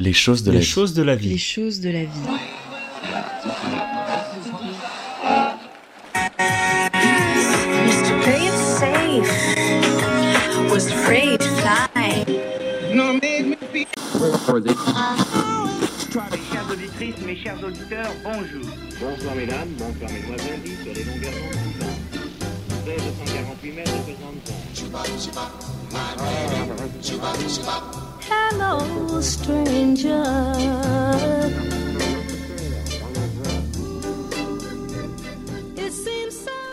Les choses de Les la vie. choses de la vie. Les choses de la vie. Chères auditrices, mes chers auditeurs, bonjour. Bonsoir mesdames, bonsoir mesdemoiselles, sur les longueurs d'onde suivantes. 248 mètres de présence.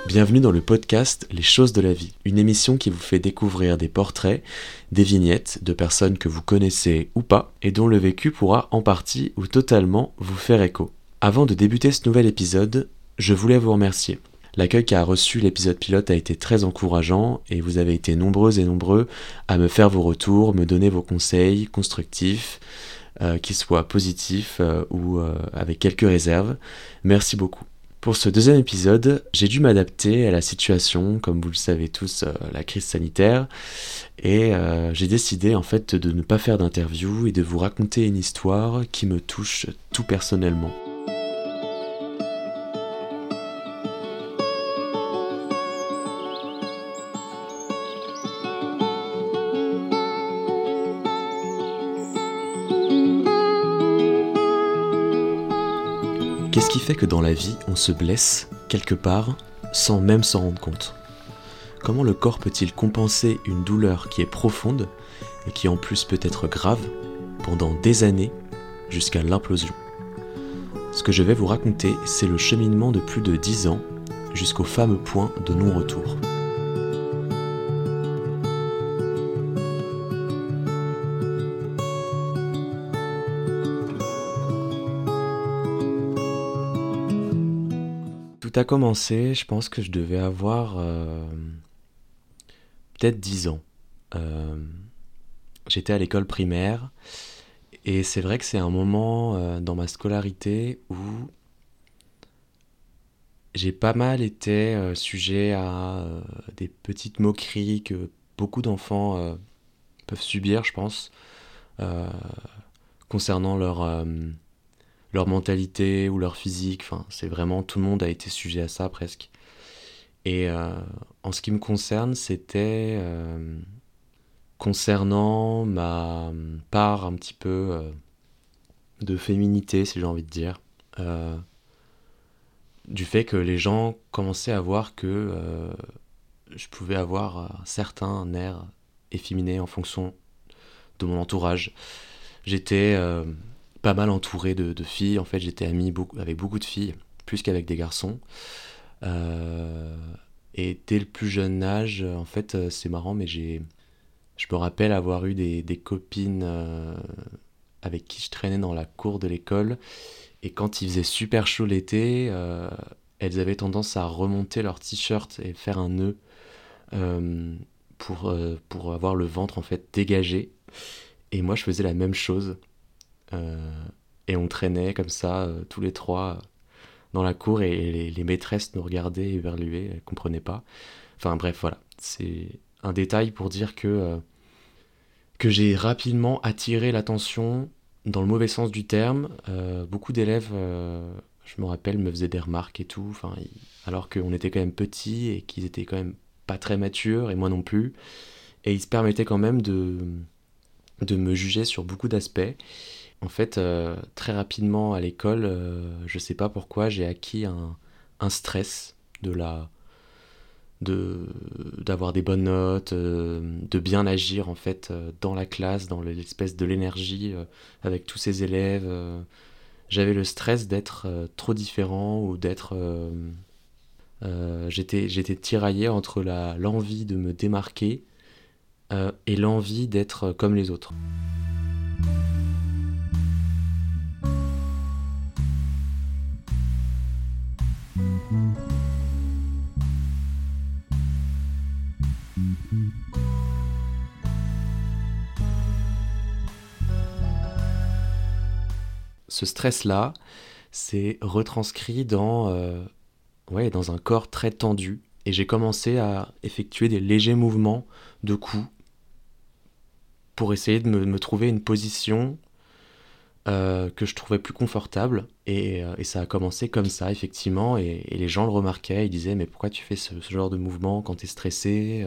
Bienvenue dans le podcast Les choses de la vie, une émission qui vous fait découvrir des portraits, des vignettes de personnes que vous connaissez ou pas et dont le vécu pourra en partie ou totalement vous faire écho. Avant de débuter ce nouvel épisode, je voulais vous remercier. L'accueil qu'a reçu l'épisode pilote a été très encourageant et vous avez été nombreuses et nombreux à me faire vos retours, me donner vos conseils constructifs, euh, qu'ils soient positifs euh, ou euh, avec quelques réserves. Merci beaucoup. Pour ce deuxième épisode, j'ai dû m'adapter à la situation, comme vous le savez tous, la crise sanitaire, et j'ai décidé en fait de ne pas faire d'interview et de vous raconter une histoire qui me touche tout personnellement. Qu'est-ce qui fait que dans la vie, on se blesse quelque part sans même s'en rendre compte? Comment le corps peut-il compenser une douleur qui est profonde et qui en plus peut être grave pendant des années jusqu'à l'implosion? Ce que je vais vous raconter, c'est le cheminement de plus de 10 ans jusqu'au fameux point de non-retour. A commencé, je pense que je devais avoir euh, peut-être 10 ans. Euh, J'étais à l'école primaire et c'est vrai que c'est un moment euh, dans ma scolarité où j'ai pas mal été sujet à des petites moqueries que beaucoup d'enfants peuvent subir, je pense, concernant leur, leur mentalité ou leur physique. Enfin, c'est vraiment tout le monde a été sujet à ça presque. Et euh, en ce qui me concerne, c'était euh, concernant ma part un petit peu euh, de féminité, si j'ai envie de dire. Du fait que les gens commençaient à voir que je pouvais avoir un certain air efféminé en fonction de mon entourage. J'étais pas mal entouré de, filles, en fait j'étais ami avec beaucoup de filles, plus qu'avec des garçons. Euh, et dès le plus jeune âge, en fait euh, c'est marrant, mais j'ai, je me rappelle avoir eu des, copines euh, avec qui je traînais dans la cour de l'école et quand il faisait super chaud l'été, euh, elles avaient tendance à remonter leur t-shirt et faire un nœud euh, pour, euh, pour avoir le ventre en fait dégagé. Et moi je faisais la même chose. Euh, et on traînait comme ça, euh, tous les trois, dans la cour et les, maîtresses nous regardaient éberluées, elles comprenaient pas. Enfin bref, voilà. C'est un détail pour dire que, euh, que j'ai rapidement attiré l'attention dans le mauvais sens du terme. Euh, beaucoup d'élèves, euh, je me rappelle, me faisaient des remarques et tout, enfin, alors qu'on était quand même petits et qu'ils étaient quand même pas très matures, et moi non plus. Et ils se permettaient quand même de, de me juger sur beaucoup d'aspects. En fait, euh, très rapidement à l'école, euh, je sais pas pourquoi, j'ai acquis un, stress de la de d'avoir des bonnes notes, euh, de bien agir en fait euh, dans la classe, dans l'espèce de l'énergie avec tous ces élèves. J'avais le stress d'être trop différent ou d'être j'étais j'étais tiraillé entre la l'envie de me démarquer et l'envie d'être comme les autres. Ce stress-là, c'est retranscrit dans, euh, dans un corps très tendu. Et j'ai commencé à effectuer des légers mouvements de cou pour essayer de me trouver une position euh, que je trouvais plus confortable. Et, euh, et ça a commencé comme ça, effectivement. Et, les gens le remarquaient, ils disaient Mais pourquoi tu fais ce, genre de mouvement quand tu es stressé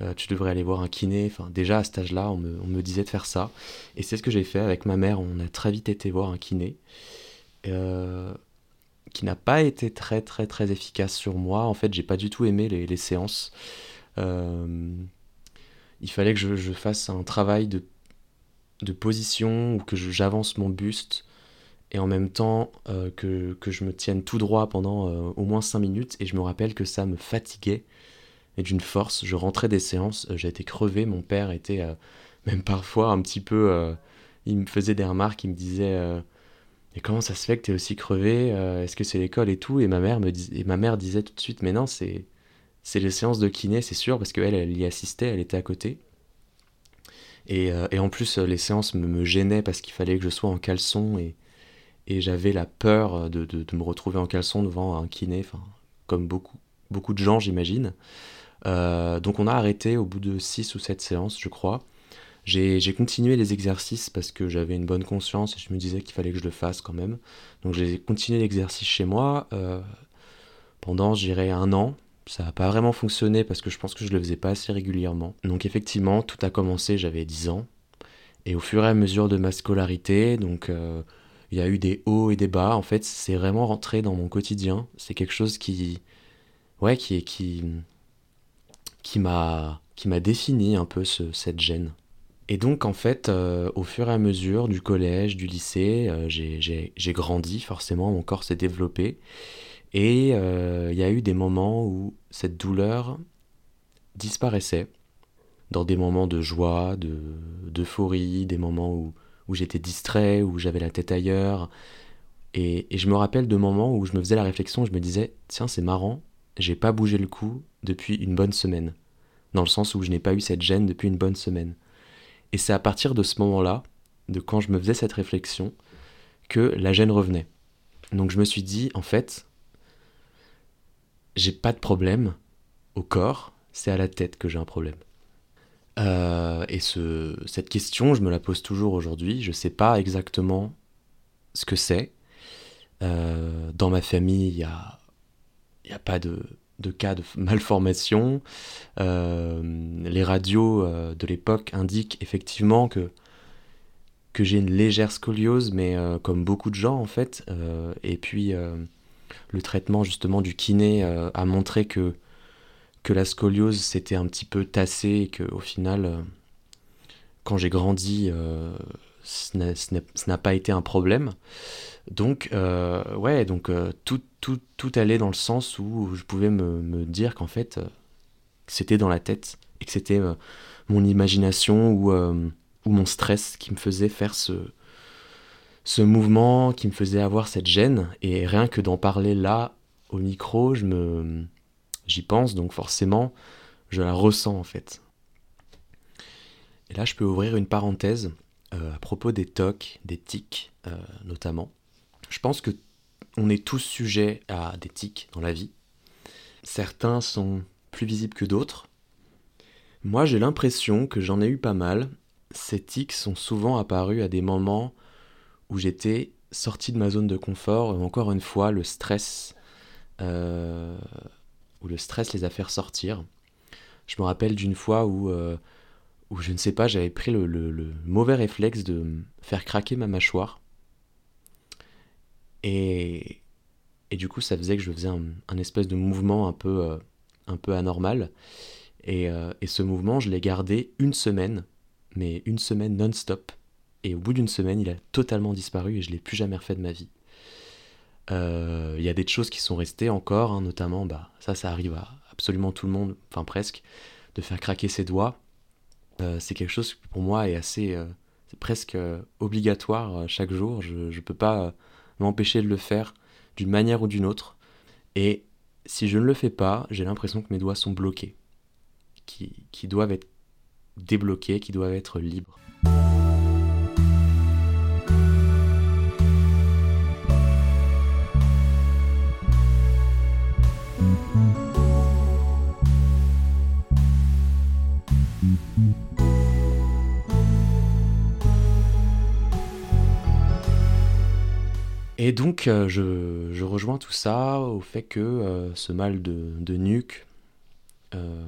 Euh, Tu devrais aller voir un kiné. Enfin, déjà à cet âge-là, on me, on me disait de faire ça. Et c'est ce que j'ai fait avec ma mère. On a très vite été voir un kiné. Qui n'a pas été très très très efficace sur moi. En fait, j'ai pas du tout aimé les, séances. Il fallait que je fasse un travail de, de position ou que j'avance mon buste et en même temps euh, que, que je me tienne tout droit pendant euh, au moins 5 minutes. Et je me rappelle que ça me fatiguait et d'une force. Je rentrais des séances, euh, j'étais crevé. Mon père était euh, même parfois un petit peu. il me faisait des remarques, il me disait. et comment ça se fait que t'es aussi crevé Est-ce que c'est l'école et tout? Et ma mère me et ma mère disait tout de suite, mais non, c'est c'est les séances de kiné, c'est sûr, parce qu'elle, elle y assistait, elle était à côté. Et, euh, et en plus, euh, les séances me, gênaient parce qu'il fallait que je sois en caleçon et, j'avais la peur de, de- me retrouver en caleçon devant un kiné, comme beaucoup, de gens, j'imagine. Euh, donc on a arrêté au bout de 6 ou 7 séances, je crois. J'ai continué les exercices parce que j'avais une bonne conscience et je me disais qu'il fallait que je le fasse quand même. Donc j'ai continué l'exercice chez moi euh, pendant, je dirais, un an. Ça n'a pas vraiment fonctionné parce que je pense que je le faisais pas assez régulièrement. Donc effectivement, tout a commencé, j'avais 10 ans. Et au fur et à mesure de ma scolarité, donc euh, il y a eu des hauts et des bas. En fait, c'est vraiment rentré dans mon quotidien. C'est quelque chose qui, ouais, qui, qui, m'a, qui m'a défini un peu ce- cette gêne. Et donc, en fait, euh, au fur et à mesure du collège, du lycée, euh, j'ai grandi, forcément, mon corps s'est développé. Et euh, il y a eu des moments où cette douleur disparaissait, dans des moments de joie, de, d'euphorie, des moments où, où j'étais distrait, où j'avais la tête ailleurs. Et, et je me rappelle de moments où je me faisais la réflexion, je me disais, tiens, c'est marrant, j'ai pas bougé le cou depuis une bonne semaine. Dans le sens où je n'ai pas eu cette gêne depuis une bonne semaine. Et c'est à partir de ce moment-là, de quand je me faisais cette réflexion, que la gêne revenait. Donc je me suis dit, en fait, j'ai pas de problème au corps, c'est à la tête que j'ai un problème. Euh, et ce, cette question, je me la pose toujours aujourd'hui. Je sais pas exactement ce que c'est. Euh, dans ma famille, il n'y a, a pas de, de cas de malformation. Euh, les radios de l'époque indiquent effectivement que, que j'ai une légère scoliose, mais comme beaucoup de gens en fait. Et puis le traitement justement du kiné euh, a montré que, que la scoliose s'était un petit peu tassée et qu'au final, euh, quand j'ai grandi, euh, ce n'a- pas été un problème. Donc, ouais, donc tout, tout, tout allait dans le sens où je pouvais me, me dire qu'en fait, c'était dans la tête et que c'était mon imagination ou, ou mon stress qui me faisait faire ce, ce mouvement, qui me faisait avoir cette gêne. Et rien que d'en parler là, au micro, je me, j'y pense, donc forcément, je la ressens en fait. Et là, je peux ouvrir une parenthèse euh, à propos des TOC, des tics euh, notamment. Je pense que on est tous sujets à des tics dans la vie. Certains sont plus visibles que d'autres. Moi, j'ai l'impression que j'en ai eu pas mal. Ces tics sont souvent apparus à des moments où j'étais sorti de ma zone de confort. Encore une fois, le stress, euh, où le stress les a fait ressortir. Je me rappelle d'une fois où, euh, où je ne sais pas, j'avais pris le, mauvais réflexe de faire craquer ma mâchoire. Et, et du coup, ça faisait que je faisais un, un espèce de mouvement un peu, euh, un peu anormal. Et, euh, et ce mouvement, je l'ai gardé une semaine, mais une semaine non-stop. Et au bout d'une semaine, il a totalement disparu et je l'ai plus jamais refait de ma vie. Euh, Il y a des choses qui sont restées encore, hein, notamment, bah, ça, ça arrive à absolument tout le monde, enfin presque, de faire craquer ses doigts. Euh, c'est quelque chose qui pour moi est assez, c'est presque euh, obligatoire euh, chaque jour. Je ne peux pas m'empêcher de le faire d'une manière ou d'une autre. Et si je ne le fais pas, j'ai l'impression que mes doigts sont bloqués, qui, qui doivent être débloqués, qui doivent être libres. Et donc, euh, je, rejoins tout ça au fait que euh, ce mal de, nuque, euh,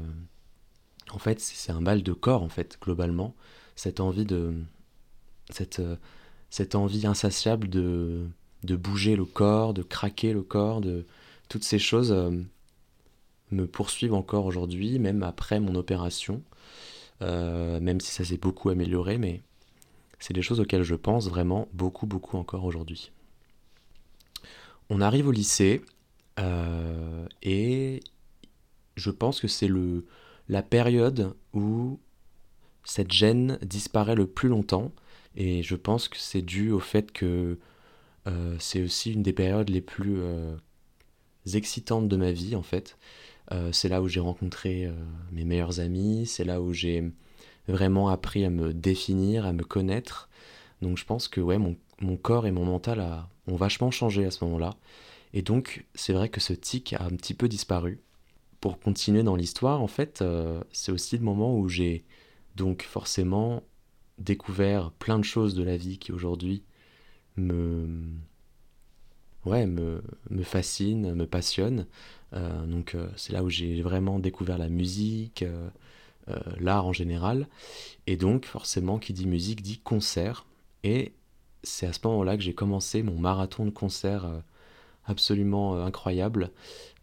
en fait, c'est un mal de corps, en fait, globalement. Cette envie de. Cette, cette envie insatiable de, de bouger le corps, de craquer le corps, de. Toutes ces choses me poursuivent encore aujourd'hui, même après mon opération. Même si ça s'est beaucoup amélioré, mais c'est des choses auxquelles je pense vraiment beaucoup, beaucoup encore aujourd'hui. On arrive au lycée euh, et je pense que c'est la période où cette gêne disparaît le plus longtemps et je pense que c'est dû au fait que euh, c'est aussi une des périodes les plus euh, excitantes de ma vie en fait. C'est là où j'ai rencontré mes meilleurs amis, c'est là où j'ai vraiment appris à me définir, à me connaître. Donc je pense que mon, mon corps et mon mental a- ont vachement changé à ce moment-là. Et donc c'est vrai que ce tic a un petit peu disparu. Pour continuer dans l'histoire, en fait, euh, c'est aussi le moment où j'ai donc forcément découvert plein de choses de la vie qui aujourd'hui me, ouais, me, me fascinent, me passionnent. Euh, donc euh, c'est là où j'ai vraiment découvert la musique, l'art en général. Et donc forcément, qui dit musique dit concert. C'est à ce moment-là que j'ai commencé mon marathon de concerts euh, absolument euh, incroyable,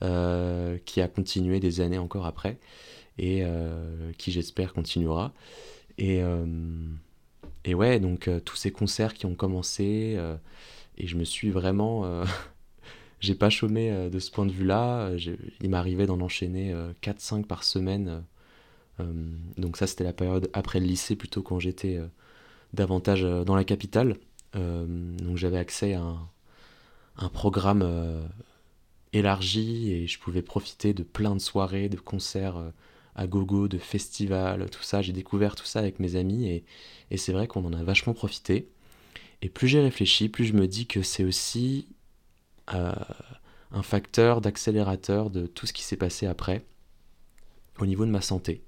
euh, qui a continué des années encore après, et qui j'espère continuera. Et, et ouais, donc tous ces concerts qui ont commencé, et je me suis vraiment... j'ai pas chômé de ce point de vue-là. Il m'arrivait d'en enchaîner euh, 4-5 par semaine. donc ça, c'était la période après le lycée, plutôt quand j'étais davantage dans la capitale. Euh, donc j'avais accès à un, programme euh, élargi et je pouvais profiter de plein de soirées, de concerts euh, à gogo, de festivals, tout ça. J'ai découvert tout ça avec mes amis et, et c'est vrai qu'on en a vachement profité. Et plus j'ai réfléchi, plus je me dis que c'est aussi un facteur d'accélérateur de tout ce qui s'est passé après au niveau de ma santé.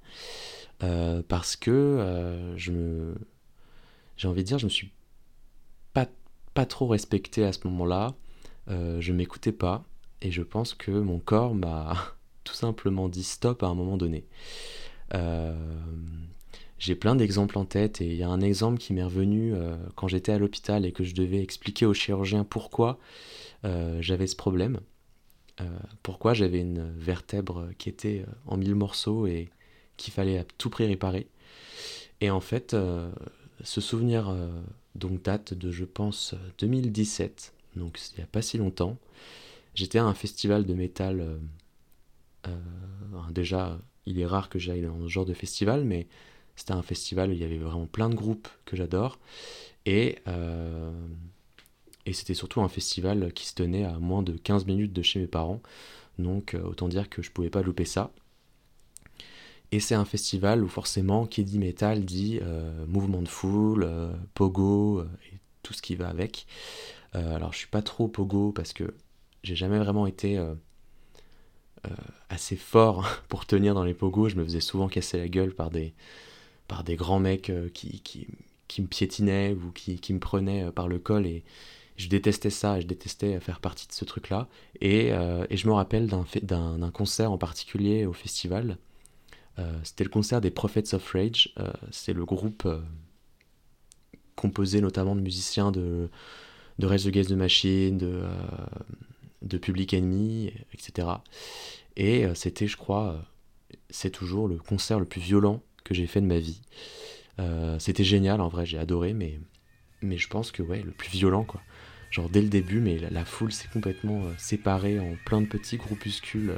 Parce que je me... j'ai envie de dire, je me suis pas trop respecté à ce moment-là. Euh, je m'écoutais pas et je pense que mon corps m'a tout simplement dit stop à un moment donné. Euh, j'ai plein d'exemples en tête et il y a un exemple qui m'est revenu euh, quand j'étais à l'hôpital et que je devais expliquer au chirurgien pourquoi j'avais ce problème, pourquoi j'avais une vertèbre qui était en mille morceaux et qu'il fallait à tout prix réparer. Et en fait, ce souvenir donc date de, je pense, 2017, donc il n'y a pas si longtemps. J'étais à un festival de métal. euh, euh, déjà, il est rare que j'aille dans ce genre de festival, mais c'était un festival où il y avait vraiment plein de groupes que j'adore. Et, euh, et c'était surtout un festival qui se tenait à moins de 15 minutes de chez mes parents. Donc autant dire que je pouvais pas louper ça. Et c'est un festival où forcément, qui dit métal dit euh, mouvement de foule, euh, pogo euh, et tout ce qui va avec. Euh, alors je suis pas trop pogo parce que j'ai jamais vraiment été assez fort pour tenir dans les pogos. Je me faisais souvent casser la gueule par des, par des grands mecs qui, qui, qui me piétinaient ou qui, qui me prenaient par le col et je détestais ça je détestais faire partie de ce truc-là. Et, et je me rappelle d'un concert en particulier au festival. Euh, C'était le concert des Prophets of Rage. Euh, C'est le groupe euh, composé notamment de musiciens de, de Rage Against the Machine, de, de Public Enemy, etc. Et c'était, je crois, c'est toujours le concert le plus violent que j'ai fait de ma vie. C'était génial, en vrai, j'ai adoré, mais, mais je pense que, ouais, le plus violent, quoi. Genre dès le début, mais la, foule s'est complètement séparée en plein de petits groupuscules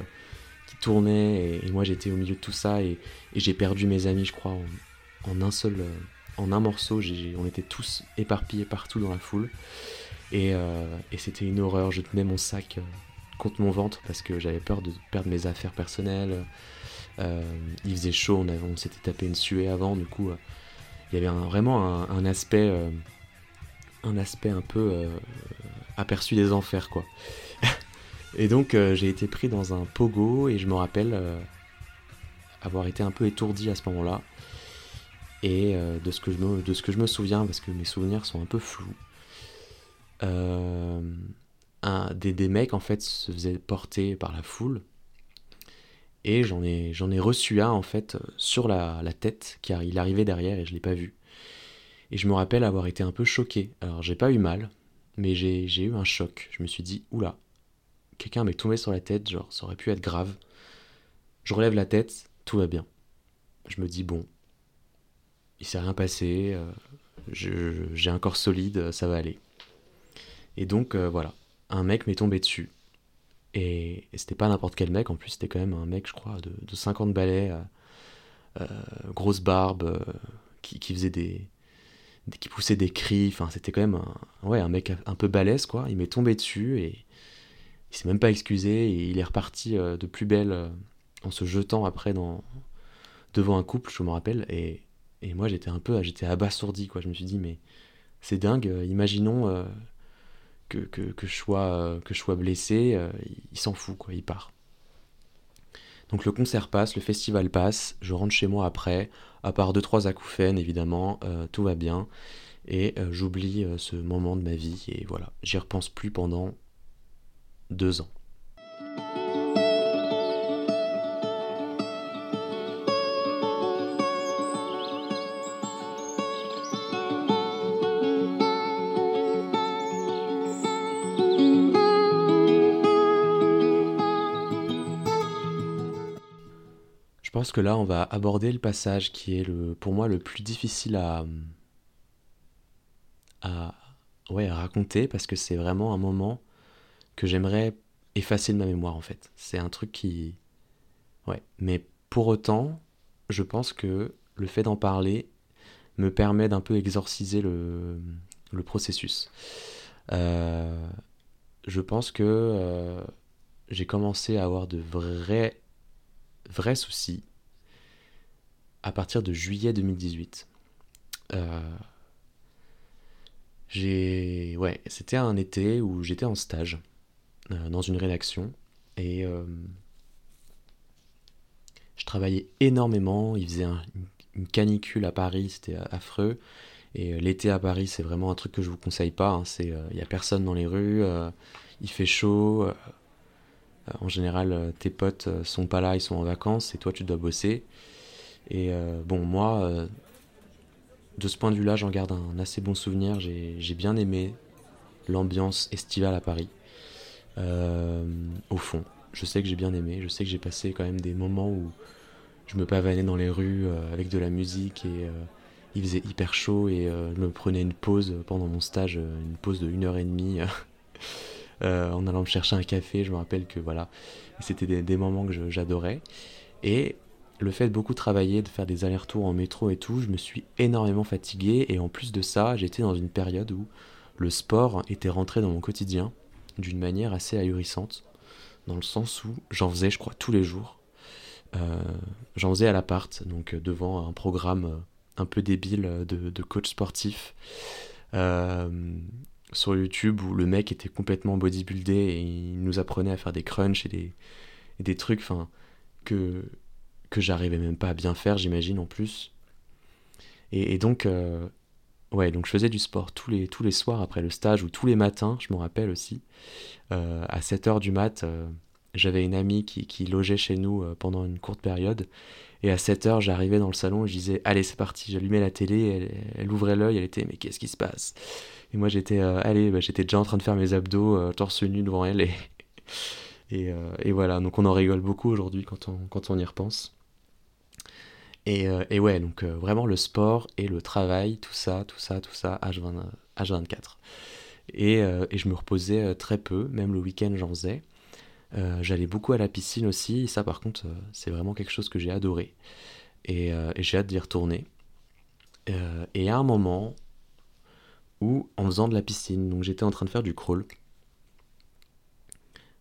qui tournaient, et, moi j'étais au milieu de tout ça, et, j'ai perdu mes amis, je crois, en, un seul, euh, en un morceau, on était tous éparpillés partout dans la foule, et, euh, et c'était une horreur, je tenais mon sac euh, contre mon ventre parce que j'avais peur de perdre mes affaires personnelles, il faisait chaud, on, avait- on s'était tapé une suée avant, du coup, il y avait vraiment un, aspect, un aspect un peu aperçu des enfers, quoi. Et donc, euh, j'ai été pris dans un pogo et je me rappelle euh, avoir été un peu étourdi à ce moment-là. Et euh, de, ce que je me, de ce que je me souviens, parce que mes souvenirs sont un peu flous, un, des, des mecs en fait se faisaient porter par la foule. Et j'en ai, j'en ai reçu un en fait sur la, la tête, car il arrivait derrière et je l'ai pas vu. Et je me rappelle avoir été un peu choqué. Alors j'ai pas eu mal, mais j'ai eu un choc. Je me suis dit, oula, quelqu'un m'est tombé sur la tête, genre ça aurait pu être grave. Je relève la tête, tout va bien. Je me dis, bon, il s'est rien passé, euh, j'ai un corps solide, ça va aller. Et donc euh, voilà, un mec m'est tombé dessus. Et, c'était pas n'importe quel mec, en plus c'était quand même un mec, je crois, de, de 50 balais, euh, grosse barbe, qui, faisait des, des- qui poussait des cris, enfin c'était quand même un, ouais, un mec un peu balèze quoi. Il m'est tombé dessus et il s'est même pas excusé et il est reparti euh, de plus belle euh, en se jetant après devant un couple, je me rappelle. Et, et moi j'étais un peu, j'étais abasourdi quoi. Je me suis dit mais c'est dingue, euh, imaginons que, que, que je sois, que je sois blessé, il, s'en fout quoi, il part. Donc le concert passe, le festival passe, je rentre chez moi après, à part deux trois acouphènes évidemment, tout va bien et j'oublie ce moment de ma vie et voilà, j'y repense plus pendant deux ans. Je pense que là on va aborder le passage qui est le, pour moi le plus difficile à, à, raconter parce que c'est vraiment un moment que j'aimerais effacer de ma mémoire en fait. C'est un truc qui... Ouais. Mais pour autant, je pense que le fait d'en parler me permet d'un peu exorciser le, le processus. Euh, je pense que euh, j'ai commencé à avoir de vrais, vrais soucis à partir de juillet 2018. Euh, j'ai... Ouais, c'était un été où j'étais en stage dans une rédaction et euh, je travaillais énormément. Il faisait un- une canicule à Paris, c'était affreux. Et euh, l'été à Paris, c'est vraiment un truc que je vous conseille pas. hein. Il y a personne dans les rues, euh, il fait chaud. euh, en général, euh, tes potes euh, sont pas là, ils sont en vacances et toi tu dois bosser. Et euh, bon, moi, euh, de ce point de vue-là, j'en garde un assez bon souvenir. J'ai bien aimé l'ambiance estivale à Paris. Euh, au fond, je sais que j'ai bien aimé. Je sais que j'ai passé quand même des moments où je me pavanais dans les rues euh, avec de la musique et euh, il faisait hyper chaud et je me prenais une pause pendant mon stage, une pause de une heure et demie. euh, en allant me chercher un café, je me rappelle que voilà, c'était des, des moments que j'adorais. Et le fait de beaucoup travailler, de faire des allers-retours en métro et tout, je me suis énormément fatigué. Et en plus de ça, j'étais dans une période où le sport était rentré dans mon quotidien d'une manière assez ahurissante. Dans le sens où j'en faisais, je crois, tous les jours. Euh, j'en faisais à l'appart, donc euh, devant un programme euh, un peu débile de, coach sportif. Sur YouTube où le mec était complètement bodybuildé et il nous apprenait à faire des crunchs et des, trucs enfin que que j'arrivais même pas à bien faire j'imagine en plus et, donc ouais donc je faisais du sport tous les tous les soirs après le stage ou tous les matins je me rappelle aussi. Euh, à 7h du mat euh, j'avais une amie qui, logeait chez nous euh, pendant une courte période. Et à 7h j'arrivais dans le salon et je disais allez c'est parti. J'allumais la télé elle, ouvrait l'œil elle était mais qu'est-ce qui se passe? Et moi j'étais allez, bah, j'étais déjà en train de faire mes abdos torse nu devant elle et, et, et voilà, donc on en rigole beaucoup aujourd'hui quand on, quand on y repense. Et, euh, et ouais, donc euh, vraiment le sport et le travail, tout ça, tout ça, tout ça, H20, H24. Et, euh, et je me reposais euh, très peu, même le week-end j'en faisais. J'allais beaucoup à la piscine aussi, ça par contre c'est vraiment quelque chose que j'ai adoré. Et, j'ai hâte d'y retourner. Et à un moment, où en faisant de la piscine, donc j'étais en train de faire du crawl,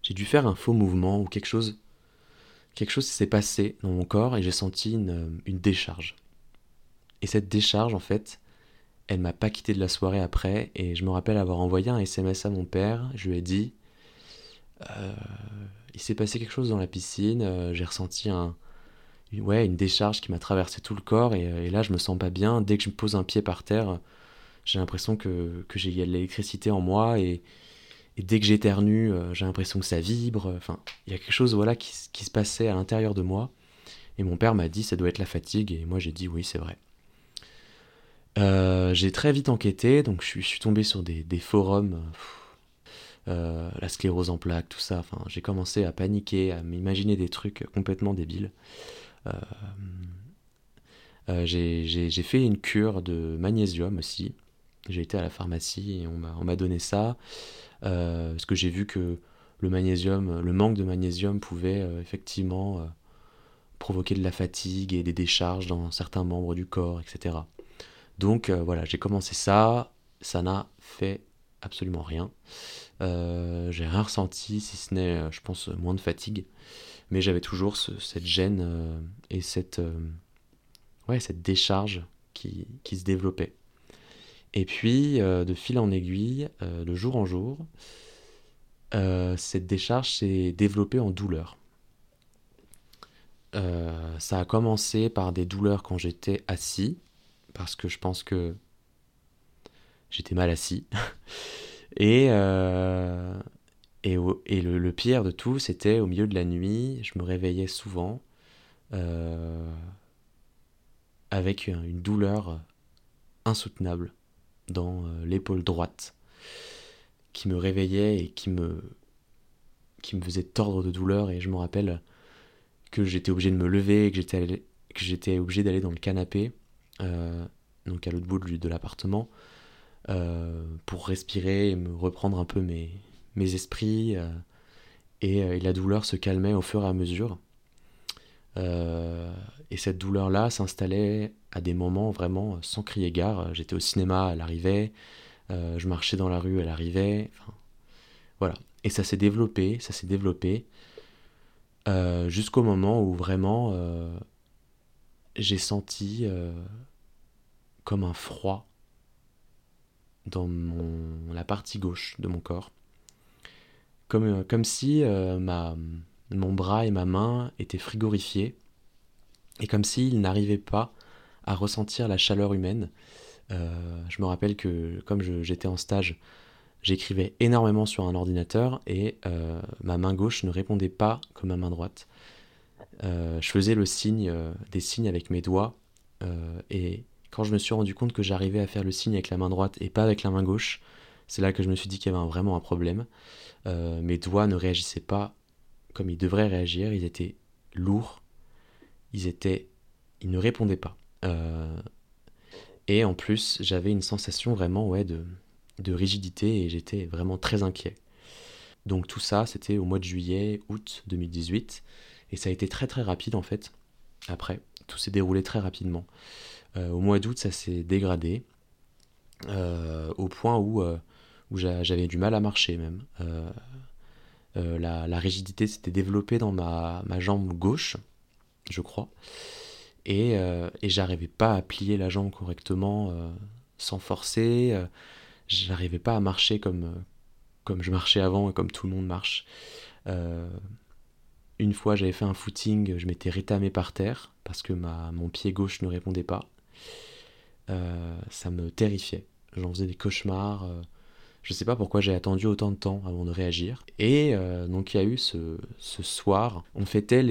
j'ai dû faire un faux mouvement ou quelque chose, quelque chose s'est passé dans mon corps et j'ai senti une, décharge. Et cette décharge, en fait, elle m'a pas quitté de la soirée après et je me rappelle avoir envoyé un SMS à mon père. Je lui ai dit, euh, il s'est passé quelque chose dans la piscine, euh, j'ai ressenti une décharge qui m'a traversé tout le corps et, et là je me sens pas bien. Dès que je me pose un pied par terre, J'ai l'impression que, que j'ai de l'électricité en moi et, et dès que j'éternue, euh, j'ai l'impression que ça vibre. Enfin, il y a quelque chose voilà, qui, se passait à l'intérieur de moi. Et mon père m'a dit ça doit être la fatigue. Et moi j'ai dit oui, c'est vrai. Euh, j'ai très vite enquêté, donc je suis, tombé sur des, forums, euh, la sclérose en plaques, tout ça. Enfin, j'ai commencé à paniquer, à m'imaginer des trucs complètement débiles. J'ai fait une cure de magnésium aussi. J'ai été à la pharmacie et on m'a donné ça. Euh, parce que j'ai vu que le magnésium, le manque de magnésium pouvait euh, effectivement euh, provoquer de la fatigue et des décharges dans certains membres du corps, etc. Donc voilà, j'ai commencé ça, ça n'a fait absolument rien. J'ai rien ressenti, si ce n'est, je pense, moins de fatigue. Mais j'avais toujours ce- cette gêne et cette, décharge qui se développait. Et puis, euh, de fil en aiguille, euh, de jour en jour, euh, cette décharge s'est développée en douleur. Euh, ça a commencé par des douleurs quand j'étais assis, parce que je pense que j'étais mal assis. Et, euh, et, le, pire de tout, c'était au milieu de la nuit, je me réveillais souvent euh, avec une douleur insoutenable dans euh, l'épaule droite qui me réveillait et qui me, qui me faisait tordre de douleur. Et je me rappelle que j'étais obligé de me lever et que j'étais allé- que j'étais obligé d'aller dans le canapé, euh, donc à l'autre bout de l'appartement, euh, pour respirer et me reprendre un peu mes, mes esprits. et, la douleur se calmait au fur et à mesure. Et cette douleur-là s'installait à des moments vraiment sans crier gare. J'étais au cinéma, elle arrivait. Euh, je marchais dans la rue, elle arrivait. Voilà. Et ça s'est développé, ça s'est développé euh, jusqu'au moment où vraiment euh, j'ai senti euh, comme un froid dans la partie gauche de mon corps. Comme, euh, comme si euh, ma, mon bras et ma main étaient frigorifiés et comme s'ils n'arrivaient pas à ressentir la chaleur humaine. Euh, je me rappelle que comme j'étais en stage, j'écrivais énormément sur un ordinateur et euh, ma main gauche ne répondait pas comme ma main droite. Euh, je faisais le signe, des signes avec mes doigts et quand je me suis rendu compte que j'arrivais à faire le signe avec la main droite et pas avec la main gauche, c'est là que je me suis dit qu'il y avait vraiment un problème. Mes doigts ne réagissaient pas comme ils devraient réagir, ils étaient lourds, ils étaient, ils ne répondaient pas. Euh, et en plus, j'avais une sensation vraiment ouais, de, de rigidité et j'étais vraiment très inquiet. Donc tout ça, c'était au mois de juillet, août 2018. Et ça a été très très rapide en fait. Après, tout s'est déroulé très rapidement. Euh, au mois d'août, ça s'est dégradé. euh, au point où, où j'a- j'avais du mal à marcher même. La, la rigidité s'était développée dans ma, ma jambe gauche, je crois. Et, euh, et j'arrivais pas à plier la jambe correctement euh, sans forcer. euh, j'arrivais pas à marcher comme, comme je marchais avant et comme tout le monde marche. Une fois, j'avais fait un footing, je m'étais rétamé par terre parce que ma, mon pied gauche ne répondait pas. Ça me terrifiait. J'en faisais des cauchemars. je sais pas pourquoi j'ai attendu autant de temps avant de réagir. Et donc il y a eu ce, ce soir, on fêtait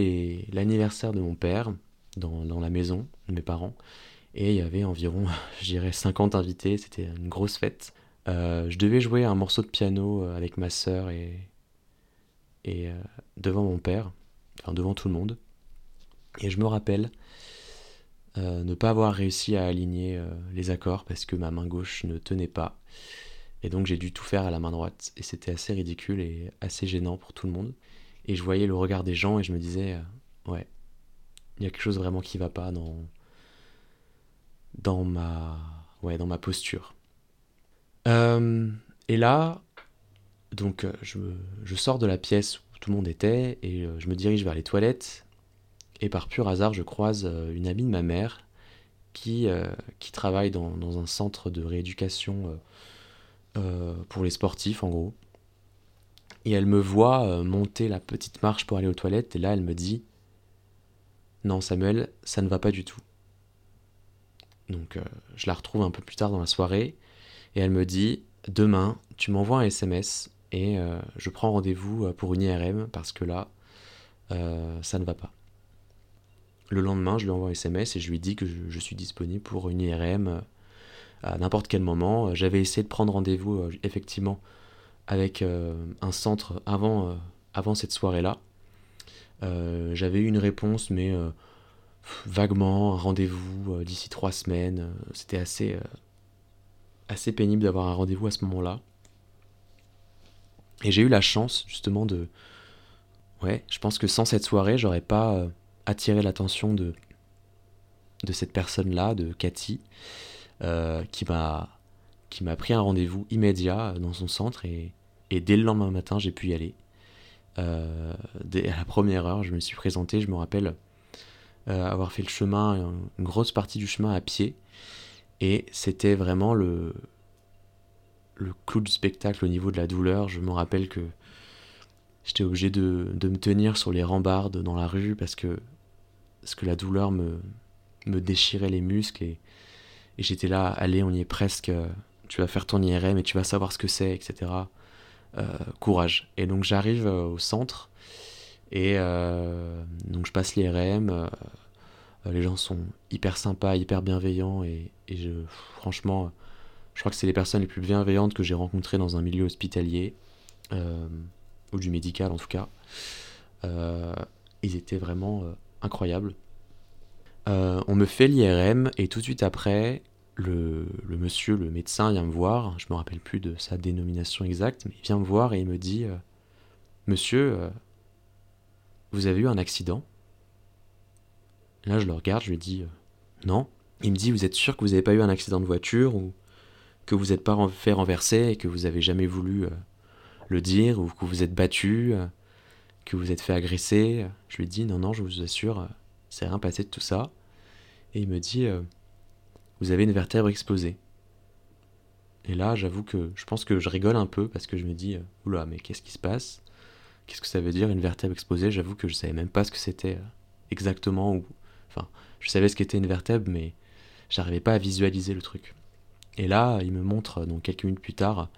l'anniversaire de mon père dans, la maison de mes parents. Et il y avait environ, je dirais, 50 invités, c'était une grosse fête. Euh, je devais jouer un morceau de piano euh, avec ma sœur et, et euh, devant mon père, enfin devant tout le monde. Et je me rappelle ne pas avoir réussi à aligner les accords parce que ma main gauche ne tenait pas. Et donc j'ai dû tout faire à la main droite. Et c'était assez ridicule et assez gênant pour tout le monde. Et je voyais le regard des gens et je me disais, ouais, il y a quelque chose vraiment qui va pas dans, dans, ma, ouais, dans ma posture. Euh, et là, donc euh, je, je sors de la pièce où tout le monde était et euh, je me dirige vers les toilettes. Et par pur hasard, je croise une amie de ma mère qui, qui travaille dans, dans un centre de rééducation pour les sportifs, en gros. Et elle me voit monter la petite marche pour aller aux toilettes, et là, elle me dit Non, Samuel, ça ne va pas du tout. Donc, euh, je la retrouve un peu plus tard dans la soirée, Et elle me dit Demain, tu m'envoies un SMS et euh, je prends rendez-vous euh, pour une IRM parce que là, ça ne va pas. Le lendemain, je lui envoie un SMS et je lui dis que je, suis disponible pour une IRM à n'importe quel moment. J'avais essayé de prendre rendez-vous effectivement avec un centre avant, avant cette soirée-là. Euh, J'avais eu une réponse, mais euh, vaguement, un rendez-vous euh, d'ici trois semaines. Euh, C'était assez, assez pénible d'avoir un rendez-vous à ce moment-là. Et j'ai eu la chance justement de... Ouais, je pense que sans cette soirée, j'aurais pas attiré l'attention de, de cette personne-là, de Cathy, qui m'a qui pris un rendez-vous immédiat dans son centre et, et dès le lendemain matin, j'ai pu y aller. Euh, à la première heure, je me suis présenté, je me rappelle euh, avoir fait le chemin, une grosse partie du chemin à pied, et c'était vraiment le, le clou du spectacle au niveau de la douleur. Je me rappelle que j'étais obligé de, me tenir sur les rambardes dans la rue parce que, parce que la douleur me, me déchirait les muscles et, et j'étais là, allez, on y est presque, euh, tu vas faire ton IRM et tu vas savoir ce que c'est, etc. Euh, courage. Et donc j'arrive euh, au centre et euh, donc je passe l'IRM. euh, les gens sont hyper sympas, hyper bienveillants et, je, franchement, je crois que c'est les personnes les plus bienveillantes que j'ai rencontrées dans un milieu hospitalier ou du médical en tout cas. Ils étaient vraiment incroyables. On me fait l'IRM et tout de suite après, le, monsieur, le médecin vient me voir. Je me rappelle plus de sa dénomination exacte, mais il vient me voir et il me dit euh, Monsieur, euh, vous avez eu un accident? Là, je le regarde, je lui dis euh, Non. Il me dit Vous êtes sûr que vous n'avez pas eu un accident de voiture ou que vous n'êtes pas fait renverser et que vous avez jamais voulu le dire ou que vous êtes battu, que vous êtes fait agresser? Je lui dis Non, non, je vous assure, c'est rien passé de tout ça. Et il me dit Vous avez une vertèbre explosée. Et là, j'avoue que je pense que je rigole un peu parce que je me dis euh, Oula, mais qu'est-ce qui se passe? Qu'est-ce que ça veut dire une vertèbre explosée J'avoue que je savais même pas ce que c'était euh, exactement. Ou... Enfin, je savais ce qu'était une vertèbre, mais j'arrivais pas à visualiser le truc. Et là, il me montre, euh, donc quelques minutes plus tard,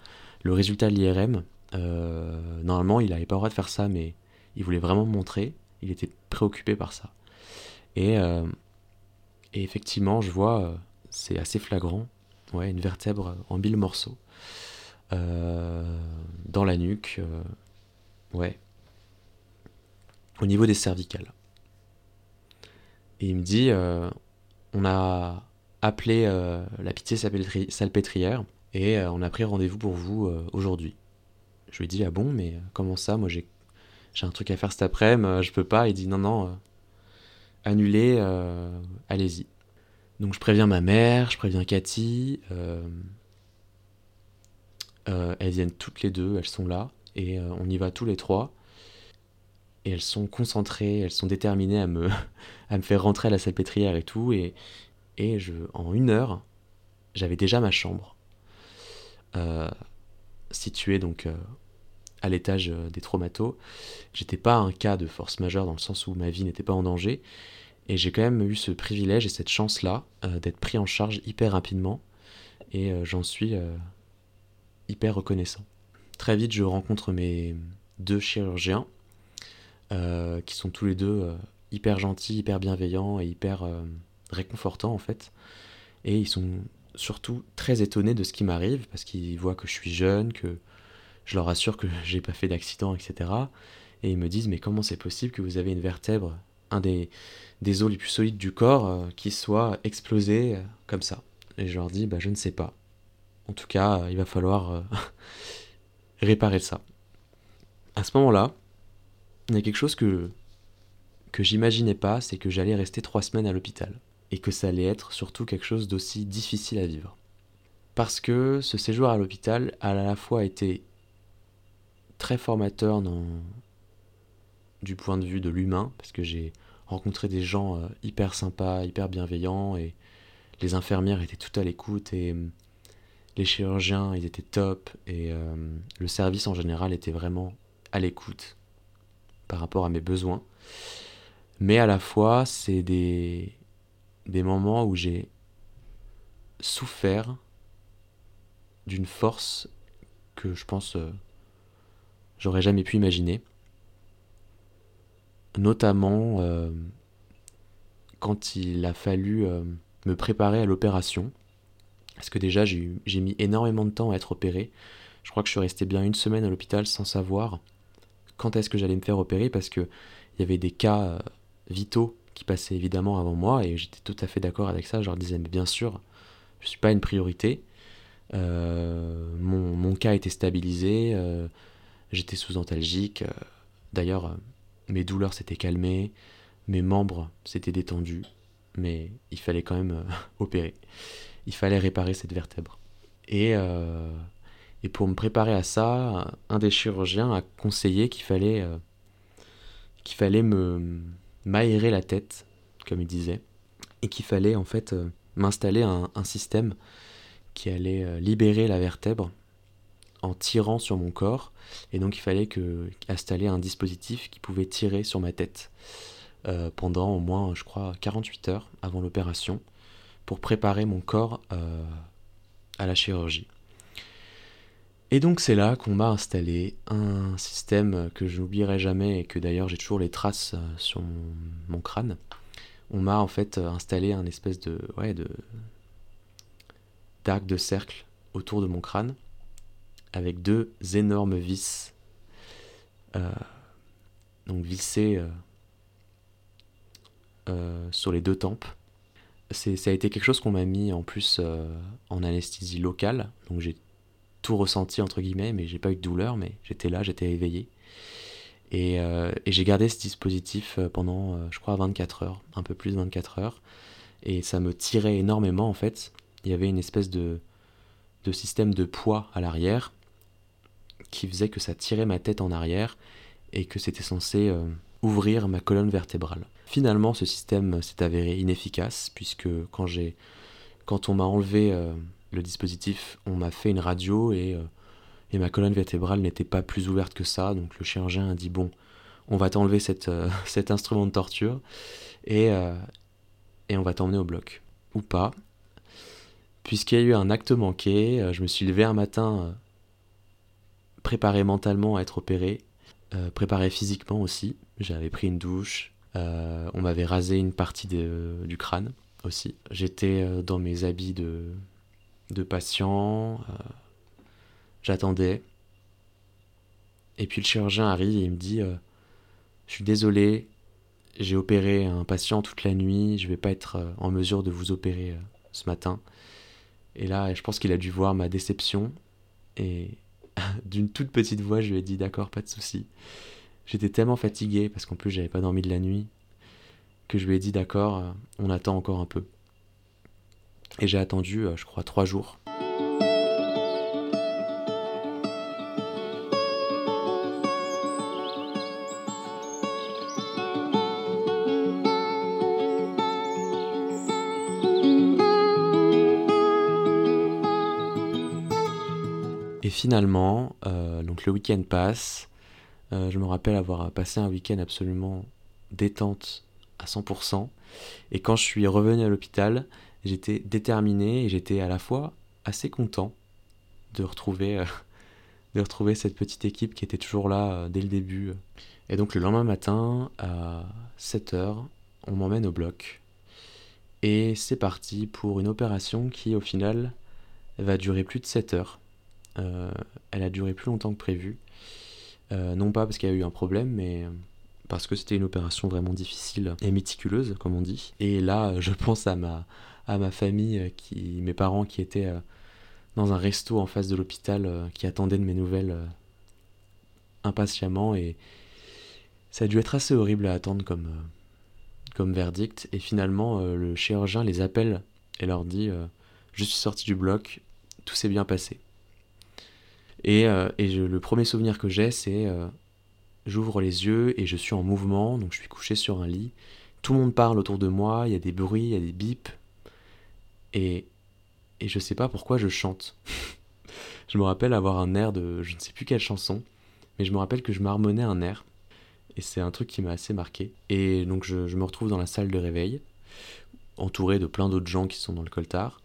le résultat de l'IRM. Normalement, il n'avait pas le droit de faire ça, mais il voulait vraiment me montrer. Il était préoccupé par ça. Et, et effectivement, je vois, c'est assez flagrant, ouais, une vertèbre en mille morceaux euh, dans la nuque, euh, ouais, au niveau des cervicales. Et il me dit, euh, on a appelé la pitié salpêtri- salpêtrière et on a pris rendez-vous pour vous aujourd'hui. Je lui dis, ah bon, mais comment ça? Moi j'ai j'ai un truc à faire cet après-midi, je peux pas. Il dit, non, non, annulez, allez-y. Donc je préviens ma mère, je préviens Cathy. euh, euh, elles viennent toutes les deux, elles sont là. Et euh, on y va tous les trois. Et elles sont concentrées, elles sont déterminées à me, faire rentrer à la salpêtrière et tout. Et, et je, en une heure, j'avais déjà ma chambre. située donc à l'étage des traumatos. J'étais pas un cas de force majeure dans le sens où ma vie n'était pas en danger. Et j'ai quand même eu ce privilège et cette chance-là euh, d'être pris en charge hyper rapidement. Et euh, j'en suis euh, hyper reconnaissant. Très vite, je rencontre mes deux chirurgiens qui sont tous les deux hyper gentils, hyper bienveillants et hyper réconfortants en fait. Et ils sont surtout très étonnés de ce qui m'arrive parce qu'ils voient que je suis jeune, que je leur assure que j'ai pas fait d'accident, etc. Et ils me disent mais comment c'est possible que vous avez une vertèbre, un des, des os les plus solides du corps, euh, qui soit explosé euh, comme ça Et je leur dis bah je ne sais pas. En tout cas, euh, il va falloir réparer ça. À ce moment-là, il y a quelque chose que, que j'imaginais pas, c'est que j'allais rester trois semaines à l'hôpital. Et que ça allait être surtout quelque chose d'aussi difficile à vivre. Parce que ce séjour à l'hôpital a à la fois été très formateur dans, du point de vue de l'humain, parce que j'ai rencontré des gens euh, hyper sympas, hyper bienveillants, et les infirmières étaient tout à l'écoute, et euh, les chirurgiens, ils étaient top, et euh, le service en général était vraiment à l'écoute par rapport à mes besoins. Mais à la fois, c'est des, des moments où j'ai souffert d'une force que je pense euh, j'aurais jamais pu imaginer. Notamment euh, quand il a fallu euh, me préparer à l'opération. Parce que déjà j'ai mis énormément de temps à être opéré. Je crois que je suis resté bien une semaine à l'hôpital sans savoir quand est-ce que j'allais me faire opérer parce que il y avait des cas euh, vitaux qui passaient évidemment avant moi et j'étais tout à fait d'accord avec ça. Je leur disais mais bien sûr, je suis pas une priorité. Mon, cas était stabilisé, j'étais sous antalgique. D'ailleurs, mes douleurs s'étaient calmées, mes membres s'étaient détendus, mais il fallait quand même euh, opérer. Il fallait réparer cette vertèbre. Et, euh, et pour me préparer à ça, un des chirurgiens a conseillé qu'il fallait, euh, qu'il fallait me m'aérer la tête, comme il disait, et qu'il fallait en fait m'installer un, système qui allait libérer la vertèbre en tirant sur mon corps, et donc il fallait que installer un dispositif qui pouvait tirer sur ma tête euh, pendant au moins, je crois, 48 heures avant l'opération, pour préparer mon corps euh, à la chirurgie. Et donc c'est là qu'on m'a installé un système que je n'oublierai jamais et que d'ailleurs j'ai toujours les traces euh, sur mon, crâne. On m'a en fait installé un espèce de ouais d'arc de cercle autour de mon crâne avec deux énormes vis euh, donc vissées euh, euh, sur les deux tempes. Ça a été quelque chose qu'on m'a mis en plus euh, en anesthésie locale, donc j'ai tout ressenti entre guillemets, mais j'ai pas eu de douleur, mais j'étais là, j'étais éveillé. Et, j'ai gardé ce dispositif pendant, je crois, 24 heures, un peu plus de 24 heures. Et ça me tirait énormément en fait. Il y avait une espèce de système de poids à l'arrière qui faisait que ça tirait ma tête en arrière et que c'était censé euh, ouvrir ma colonne vertébrale. Finalement, ce système s'est avéré inefficace puisque quand j'ai, quand on m'a enlevé euh, le dispositif, on m'a fait une radio et, euh, et ma colonne vertébrale n'était pas plus ouverte que ça. Donc le chirurgien a dit bon, on va t'enlever cette, cet instrument de torture et, et on va t'emmener au bloc. Ou pas. Puisqu'il y a eu un acte manqué, je me suis levé un matin préparé mentalement à être opéré, euh, préparé physiquement aussi. J'avais pris une douche, euh, on m'avait rasé une partie de- du crâne aussi. J'étais euh, dans mes habits de, de patient, j'attendais. Et puis le chirurgien arrive et il me dit Je suis désolé, j'ai opéré un patient toute la nuit, je vais pas être en mesure de vous opérer ce matin. Et là, je pense qu'il a dû voir ma déception et d'une toute petite voix, je lui ai dit d'accord, pas de souci. J'étais tellement fatigué parce qu'en plus j'avais pas dormi de la nuit que je lui ai dit d'accord, euh, on attend encore un peu. Et j'ai attendu, euh, je crois, trois jours. Finalement, euh, donc le week-end passe. Euh, je me rappelle avoir passé un week-end absolument détente à 100%. Et quand je suis revenu à l'hôpital, j'étais déterminé et j'étais à la fois assez content de retrouver, euh, de retrouver cette petite équipe qui était toujours là dès le début. Et donc le lendemain matin, à 7h, on m'emmène au bloc. Et c'est parti pour une opération qui, au final, va durer plus de 7 heures. Euh, elle a duré plus longtemps que prévu. Euh, non pas parce qu'il y a eu un problème, mais parce que c'était une opération vraiment difficile et méticuleuse, comme on dit. Et là, je pense à ma, famille, euh, mes parents qui étaient dans un resto en face de l'hôpital, qui attendaient de mes nouvelles impatiemment. Et ça a dû être assez horrible à attendre comme, comme verdict. Et finalement, le chirurgien les appelle et leur dit Je suis sorti du bloc, tout s'est bien passé. Et, euh, le premier souvenir que j'ai, c'est euh, j'ouvre les yeux et je suis en mouvement, donc je suis couché sur un lit. Tout le monde parle autour de moi, il y a des bruits, il y a des bips. Et, et je sais pas pourquoi je chante. je me rappelle avoir un air de je ne sais plus quelle chanson, mais je me rappelle que je marmonnais un air. Et c'est un truc qui m'a assez marqué. Et donc je, je me retrouve dans la salle de réveil, entouré de plein d'autres gens qui sont dans le coltard.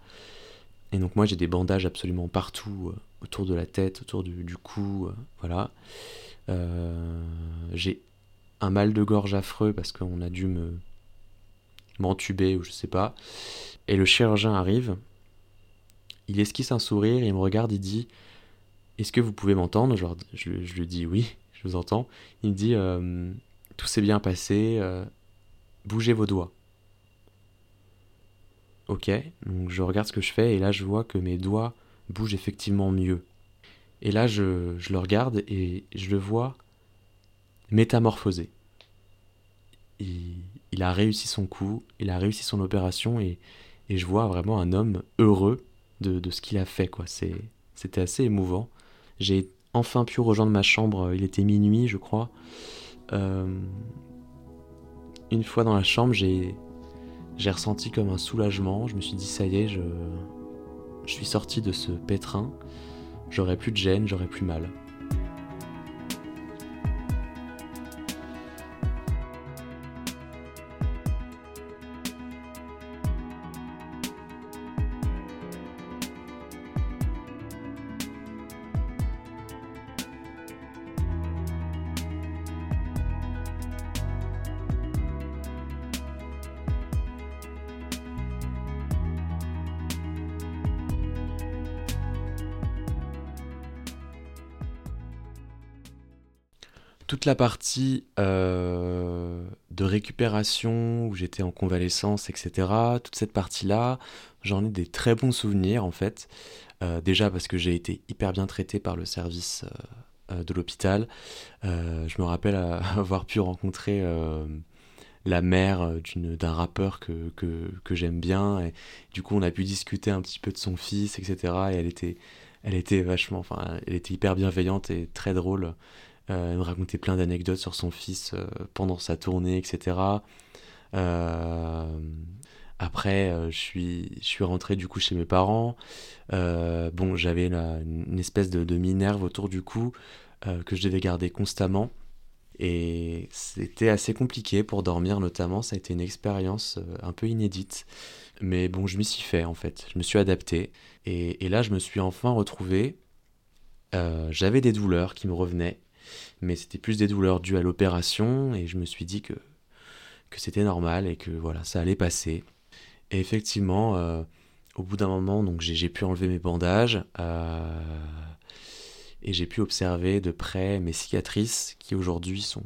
Et donc moi j'ai des bandages absolument partout, euh, autour de la tête, autour du, cou, euh, voilà. Euh, j'ai un mal de gorge affreux parce qu'on a dû me m'entuber ou je sais pas. Et le chirurgien arrive, il esquisse un sourire, il me regarde, il dit Est-ce que vous pouvez m'entendre? Je, je, lui dis oui, je vous entends. Il me dit euh, Tout s'est bien passé, bougez vos doigts. Ok, donc je regarde ce que je fais et là je vois que mes doigts bougent effectivement mieux. Et là je, je le regarde et je le vois métamorphosé. Il, il a réussi son coup, il a réussi son opération et, et je vois vraiment un homme heureux de, de ce qu'il a fait. quoi. C'était assez émouvant. J'ai enfin pu rejoindre ma chambre, il était minuit je crois. Euh, une fois dans la chambre, j'ai ressenti comme un soulagement. Je me suis dit, ça y est, je, je suis sorti de ce pétrin. J'aurai plus de gêne, j'aurai plus mal. La partie euh, de récupération où j'étais en convalescence, etc., toute cette partie-là, j'en ai des très bons souvenirs en fait. Euh, déjà parce que j'ai été hyper bien traité par le service euh, de l'hôpital. Je me rappelle avoir pu rencontrer la mère d'un rappeur que, que, que j'aime bien. Et du coup, on a pu discuter un petit peu de son fils, etc. Et elle était, elle était vachement, enfin, elle était hyper bienveillante et très drôle. Euh, me racontait plein d'anecdotes sur son fils euh, pendant sa tournée, etc. Euh, après, euh, je suis, je suis rentré du coup chez mes parents. Bon, j'avais une espèce de, de minerve autour du cou que je devais garder constamment. Et c'était assez compliqué pour dormir notamment. Ça a été une expérience un peu inédite. Mais bon, je m'y suis fait en fait. Je me suis adapté. Et, et là, je me suis enfin retrouvé. J'avais des douleurs qui me revenaient mais c'était plus des douleurs dues à l'opération et je me suis dit que, que c'était normal et que voilà, ça allait passer. Et effectivement, euh, au bout d'un moment, donc j'ai pu enlever mes bandages euh, et j'ai pu observer de près mes cicatrices qui aujourd'hui sont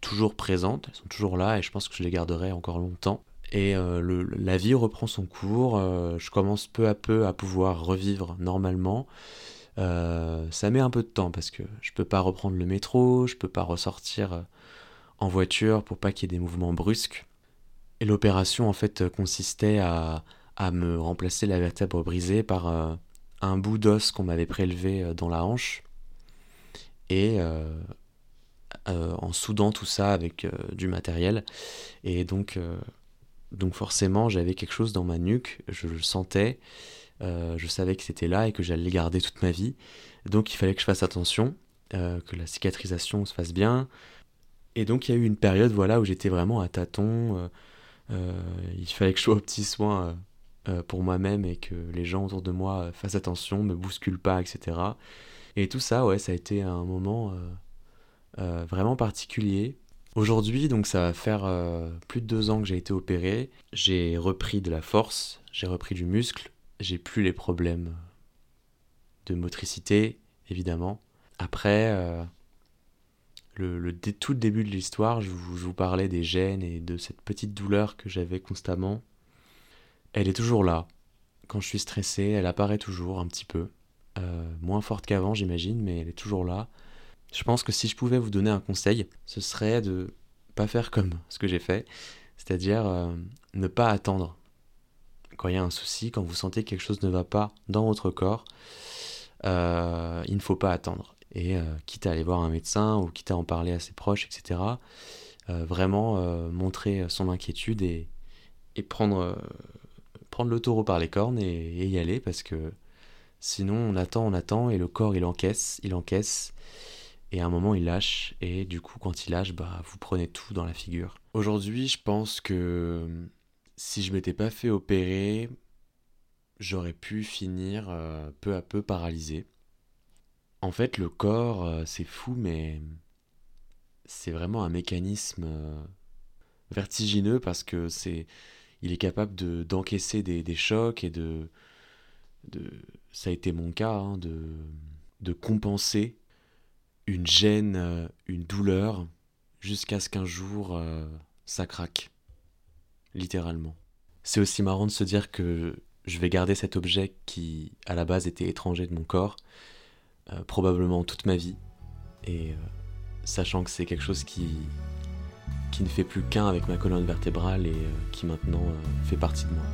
toujours présentes, elles sont toujours là et je pense que je les garderai encore longtemps. Et euh, la vie reprend son cours, je commence peu à peu à pouvoir revivre normalement. Euh, ça met un peu de temps parce que je peux pas reprendre le métro, je peux pas ressortir euh, en voiture pour pas qu'il y ait des mouvements brusques. Et l'opération en fait consistait à, me remplacer la vertèbre brisée par euh, un bout d'os qu'on m'avait prélevé dans la hanche et en soudant tout ça avec du matériel. Et donc, donc forcément j'avais quelque chose dans ma nuque, je le sentais. Euh, je savais que c'était là et que j'allais garder toute ma vie. Donc il fallait que je fasse attention, euh, que la cicatrisation se fasse bien. Et donc il y a eu une période voilà, où j'étais vraiment à tâtons. euh, il fallait que je sois aux petits soins pour moi-même et que les gens autour de moi fassent attention, me bousculent pas, etc. Et tout ça, ouais, ça a été un moment vraiment particulier. Aujourd'hui, donc ça va faire plus de deux ans que j'ai été opéré. J'ai repris de la force, j'ai repris du muscle, j'ai plus les problèmes de motricité, évidemment. Après, euh, le, tout début de l'histoire, je vous, je vous parlais des gènes et de cette petite douleur que j'avais constamment. Elle est toujours là. Quand je suis stressé, elle apparaît toujours un petit peu. Euh, moins forte qu'avant, j'imagine, mais elle est toujours là. Je pense que si je pouvais vous donner un conseil, ce serait de pas faire comme ce que j'ai fait, c'est-à-dire euh, ne pas attendre quand il y a un souci, quand vous sentez que quelque chose ne va pas dans votre corps, euh, il ne faut pas attendre. Et euh, quitte à aller voir un médecin ou quitte à en parler à ses proches, etc., euh, vraiment montrer son inquiétude et, prendre, le taureau par les cornes et, et y aller parce que sinon on attend, on attend et le corps il encaisse, il encaisse et à un moment il lâche et du coup quand il lâche, bah, vous prenez tout dans la figure. Aujourd'hui je pense que si je m'étais pas fait opérer, j'aurais pu finir euh, peu à peu paralysé. En fait, le corps, euh, c'est fou, mais c'est vraiment un mécanisme euh, vertigineux parce que c'est, il est capable de d'encaisser des, chocs et de, de, ça a été mon cas, hein, de, compenser une gêne, une douleur, jusqu'à ce qu'un jour ça craque, littéralement. C'est aussi marrant de se dire que je vais garder cet objet qui, à la base, était étranger de mon corps, euh, probablement toute ma vie, et euh, sachant que c'est quelque chose qui, qui ne fait plus qu'un avec ma colonne vertébrale et euh, qui maintenant fait partie de moi.